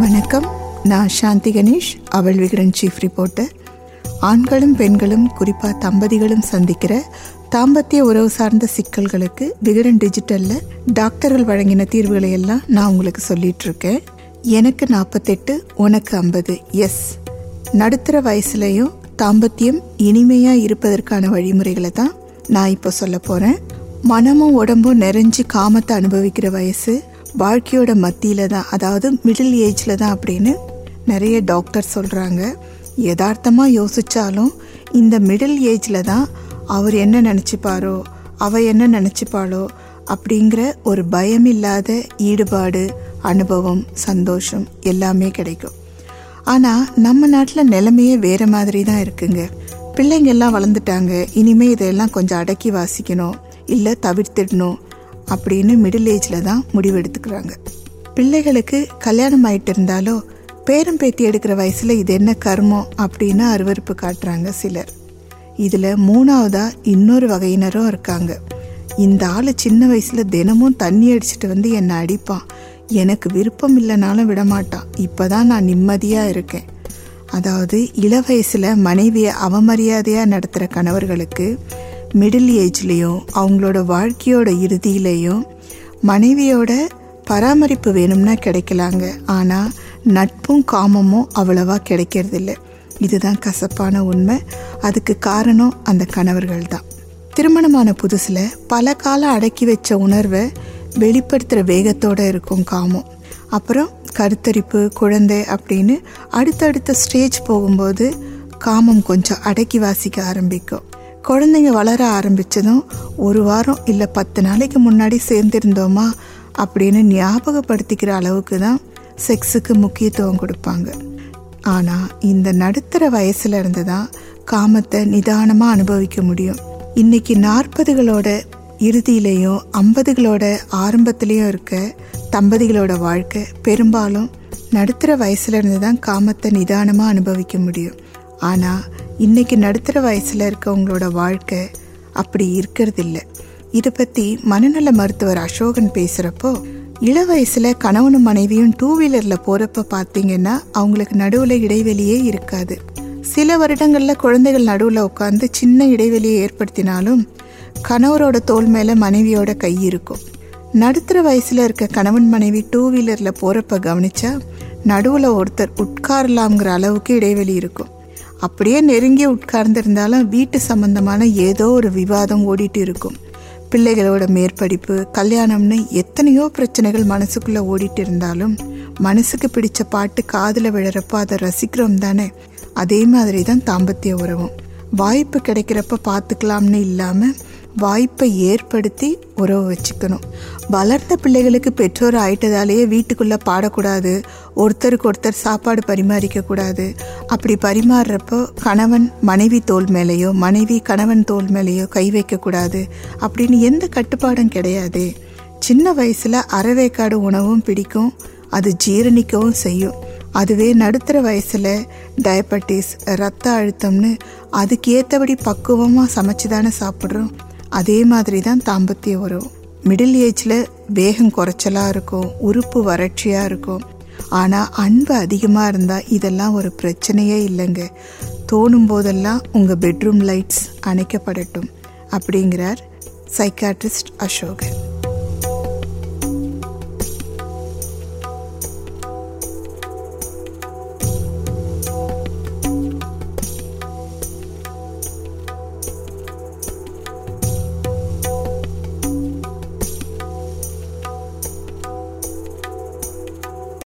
வணக்கம். நான் சாந்தி கணேஷ் அவள் விகரன் சீஃப் ரிப்போர்ட்டர் ஆண்களும் பெண்களும் குறிப்பாக தம்பதிகளும் சந்திக்கிற தாம்பத்திய உறவு சார்ந்த சிக்கல்களுக்கு விகடன் டிஜிட்டலில் டாக்டர்கள் வழங்கின தீர்வுகளை எல்லாம் நான் உங்களுக்கு சொல்லிட்டு இருக்கேன் எனக்கு நாற்பத்தெட்டு உனக்கு ஐம்பது. எஸ் நடுத்தர வயசுலையும் தாம்பத்தியம் இனிமையாக இருப்பதற்கான வழிமுறைகளை தான் நான் இப்போ சொல்ல போகிறேன் மனமும் உடம்பும் நிறைஞ்சு காமத்தை அனுபவிக்கிற வயசு வாழ்க்கையோட மத்தியில் தான் அதாவது மிடில் ஏஜில் தான் அப்படின்னு நிறைய டாக்டர் சொல்கிறாங்க யதார்த்தமாக யோசித்தாலும் இந்த மிடில் ஏஜில் தான் அவர் என்ன நினச்சிப்பாரோ அவ என்ன நினச்சிப்பாளோ அப்படிங்கிற ஒரு பயம் இல்லாத ஈடுபாடு அனுபவம் சந்தோஷம் எல்லாமே கிடைக்கும். ஆனால் நம்ம நாட்டில் நிலைமையே வேறு மாதிரி தான் இருக்குங்க. பிள்ளைங்கள்லாம் வளர்ந்துட்டாங்க இனிமேல் இதையெல்லாம் கொஞ்சம் அடக்கி வாசிக்கணும் இல்லை தவிர்த்திடணும் அப்படின்னு மிடில் ஏஜில் தான் முடிவெடுத்துக்கிறாங்க. பிள்ளைகளுக்கு கல்யாணம் ஆயிட்டு இருந்தாலோ பேரம் பேத்தி எடுக்கிற வயசில் இது என்ன கர்மம் அப்படின்னு அருவருப்பு காட்டுறாங்க சிலர். இதில் மூணாவதாக இன்னொரு வகையினரும் இருக்காங்க. இந்த ஆள் சின்ன வயசில் தினமும் தண்ணி அடிச்சுட்டு வந்து என்னை அடிப்பான். எனக்கு விருப்பம் இல்லைனாலும் விடமாட்டான். இப்போ தான் நான் நிம்மதியாக இருக்கேன். அதாவது இள வயசில் மனைவியை அவமரியாதையாக நடத்துகிற கணவர்களுக்கு மிடில் ஏஜ்லேயும் அவங்களோட வாழ்க்கையோட இறுதியிலையும் மனைவியோட பராமரிப்பு வேணும்னா கிடைக்கலாங்க. ஆனால் நட்பும் காமமும் அவ்வளவா கிடைக்கிறதில்ல. இதுதான் கசப்பான உண்மை. அதுக்கு காரணம் அந்த கணவர்கள் தான் திருமணமான புதுசில் பல காலம் அடக்கி வச்ச உணர்வை வெளிப்படுத்துகிற வேகத்தோடு இருக்கும் காமம். அப்புறம் கருத்தரிப்பு குழந்தை அப்படின்னு அடுத்தடுத்த ஸ்டேஜ் போகும்போது காமம் கொஞ்சம் அடக்கி வாசிக்க ஆரம்பிக்கும். குழந்தைங்க வளர ஆரம்பித்ததும் ஒரு வாரம் இல்லை பத்து நாளைக்கு முன்னாடி சேர்ந்திருந்தோமா அப்படின்னு ஞாபகப்படுத்திக்கிற அளவுக்கு தான் செக்ஸுக்கு முக்கியத்துவம் கொடுப்பாங்க. ஆனால் இந்த நடுத்தர வயசுல இருந்து தான் காமத்தை நிதானமாக அனுபவிக்க முடியும். இன்னைக்கு நாற்பதுகளோட இறுதியிலையும் ஐம்பதுகளோட ஆரம்பத்துலேயும் இருக்க தம்பதிகளோட வாழ்க்கை பெரும்பாலும் நடுத்தர வயசுல இருந்து தான் காமத்தை நிதானமாக அனுபவிக்க முடியும். ஆனால் இன்னைக்கு நடுத்தர வயசில் இருக்கவங்களோட வாழ்க்கை அப்படி இருக்கிறதில்ல. இதை பற்றி மனநல மருத்துவர் அசோகன் பேசுகிறப்போ இள வயசில் கணவனும் மனைவியும் டூ வீலரில் போகிறப்ப பார்த்தீங்கன்னா அவங்களுக்கு நடுவில் இடைவெளியே இருக்காது. சில வருடங்களில் குழந்தைகள் நடுவில் உட்காந்து சின்ன இடைவெளியை ஏற்படுத்தினாலும் கணவரோட தோல் மேலே மனைவியோட கை இருக்கும். நடுத்தர வயசில் இருக்க கணவன் மனைவி டூ வீலரில் போகிறப்ப கவனித்தா நடுவில் ஒருத்தர் உட்காரலாம்ங்கிற அளவுக்கு இடைவெளி இருக்கும். அப்படியே நெருங்கி உட்கார்ந்திருந்தாலும் வீட்டு சம்பந்தமான ஏதோ ஒரு விவாதம் ஓடிட்டு இருக்கும். பிள்ளைகளோட மேற்படிப்பு கல்யாணம்னு எத்தனையோ பிரச்சனைகள் மனசுக்குள்ளே ஓடிட்டு இருந்தாலும் மனசுக்கு பிடிச்ச பாட்டு காதில் விழறப்போ அதை ரசிக்கிறோம் தானே? அதே மாதிரி தான் தாம்பத்திய உறவும். வாய்ப்பு கிடைக்கிறப்ப பார்த்துக்கலாம்னு இல்லாமல் வாய்ப்பை ஏற்படுத்தி உறவு வச்சுக்கணும். வளர்ந்த பிள்ளைகளுக்கு பெற்றோர் ஆயிட்டதாலேயே வீட்டுக்குள்ளே பாடக்கூடாது. ஒருத்தருக்கு ஒருத்தர் சாப்பாடு பரிமாறிக்கக்கூடாது. அப்படி பரிமாறுறப்போ கணவன் மனைவி தோல் மேலேயோ மனைவி கணவன் தோல் மேலேயோ கை வைக்கக்கூடாது அப்படின்னு எந்த கட்டுப்பாடும் கிடையாது. சின்ன வயசில் அறவேக்காடு உணவும் பிடிக்கும். அது ஜீரணிக்கவும் செய்யும். அதுவே நடுத்தர வயசில் டயபட்டிஸ் ரத்த அழுத்தம்னு அதுக்கு ஏற்றபடி பக்குவமாக சமைச்சு தானே சாப்பிட்றோம். அதே மாதிரி தான் தாம்பத்திய உறவு மிடில் ஏஜில் வேகம் குறைச்சலாக இருக்கும் உறுப்பு வறட்சியாக இருக்கும். ஆனால் அன்பு அதிகமாக இருந்தால் இதெல்லாம் ஒரு பிரச்சனையே இல்லைங்க. தோணும் போதெல்லாம் உங்கள் பெட்ரூம் லைட்ஸ் அணைக்கப்படட்டும் அப்படிங்கிறார் சைக்காட்ரிஸ்ட் அசோகன்